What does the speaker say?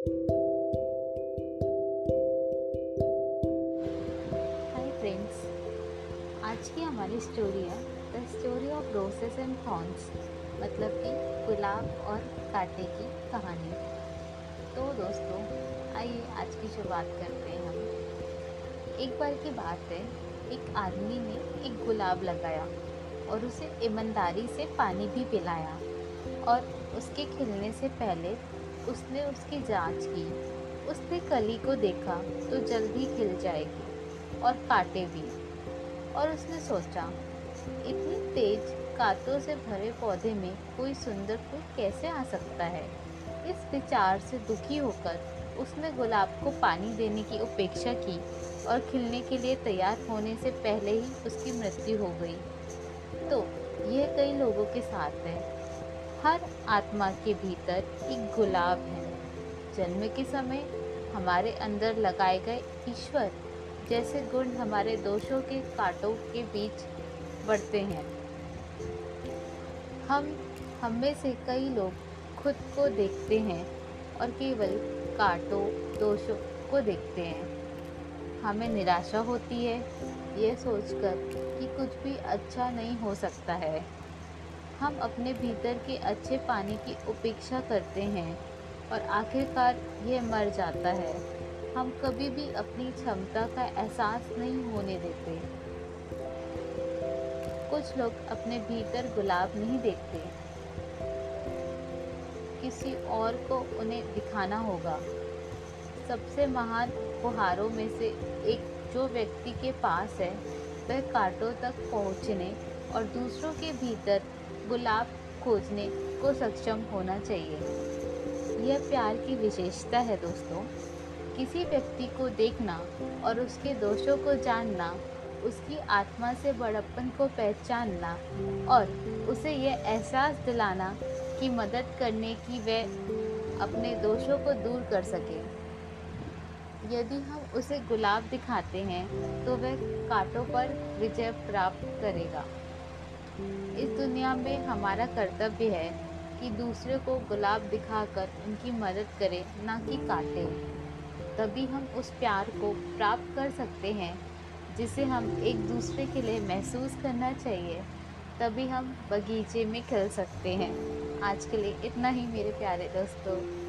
Hi friends आज की हमारी स्टोरी है the story of roses and thorns मतलब कि गुलाब और कांटे की कहानी। तो दोस्तों, आइए आज की शुरुआत करते हैं हम। एक बार की बात है, एक आदमी ने एक गुलाब लगाया और उसे ईमानदारी से पानी भी पिलाया और उसके खिलने से पहले उसने उसकी जाँच की, उसने कली को देखा तो जल्दी खिल जाएगी और काटे भी। और उसने सोचा, इतनी तेज कांटों से भरे पौधे में कोई सुंदर फूल कैसे आ सकता है? इस विचार से दुखी होकर उसने गुलाब को पानी देने की उपेक्षा की और खिलने के लिए तैयार होने से पहले ही उसकी मृत्यु हो गई। तो यह कई लोगों के साथ है। हर आत्मा के भीतर एक गुलाब है। जन्म के समय हमारे अंदर लगाए गए ईश्वर जैसे गुण हमारे दोषों के कांटों के बीच बढ़ते हैं। हम हम में से कई लोग खुद को देखते हैं और केवल कांटों, दोषों को देखते हैं। हमें निराशा होती है ये सोचकर कि कुछ भी अच्छा नहीं हो सकता है। हम अपने भीतर के अच्छे पानी की उपेक्षा करते हैं और आखिरकार यह मर जाता है। हम कभी भी अपनी क्षमता का एहसास नहीं होने देते। कुछ लोग अपने भीतर गुलाब नहीं देखते। किसी और को उन्हें दिखाना होगा। सबसे महान उपहारों में से एक जो व्यक्ति के पास है, वह कांटों तक पहुँचने और दूसरों के भीतर गुलाब खोजने को सक्षम होना चाहिए। यह प्यार की विशेषता है दोस्तों। किसी व्यक्ति को देखना और उसके दोषों को जानना, उसकी आत्मा से बड़प्पन को पहचानना और उसे यह एहसास दिलाना कि मदद करने की वह अपने दोषों को दूर कर सके। यदि हम उसे गुलाब दिखाते हैं तो वह कांटों पर विजय प्राप्त करेगा। इस दुनिया में हमारा कर्तव्य है कि दूसरे को गुलाब दिखाकर उनकी मदद करें, ना कि काटे। तभी हम उस प्यार को प्राप्त कर सकते हैं, जिसे हम एक दूसरे के लिए महसूस करना चाहिए। तभी हम बगीचे में खिल सकते हैं। आज के लिए इतना ही मेरे प्यारे दोस्तों।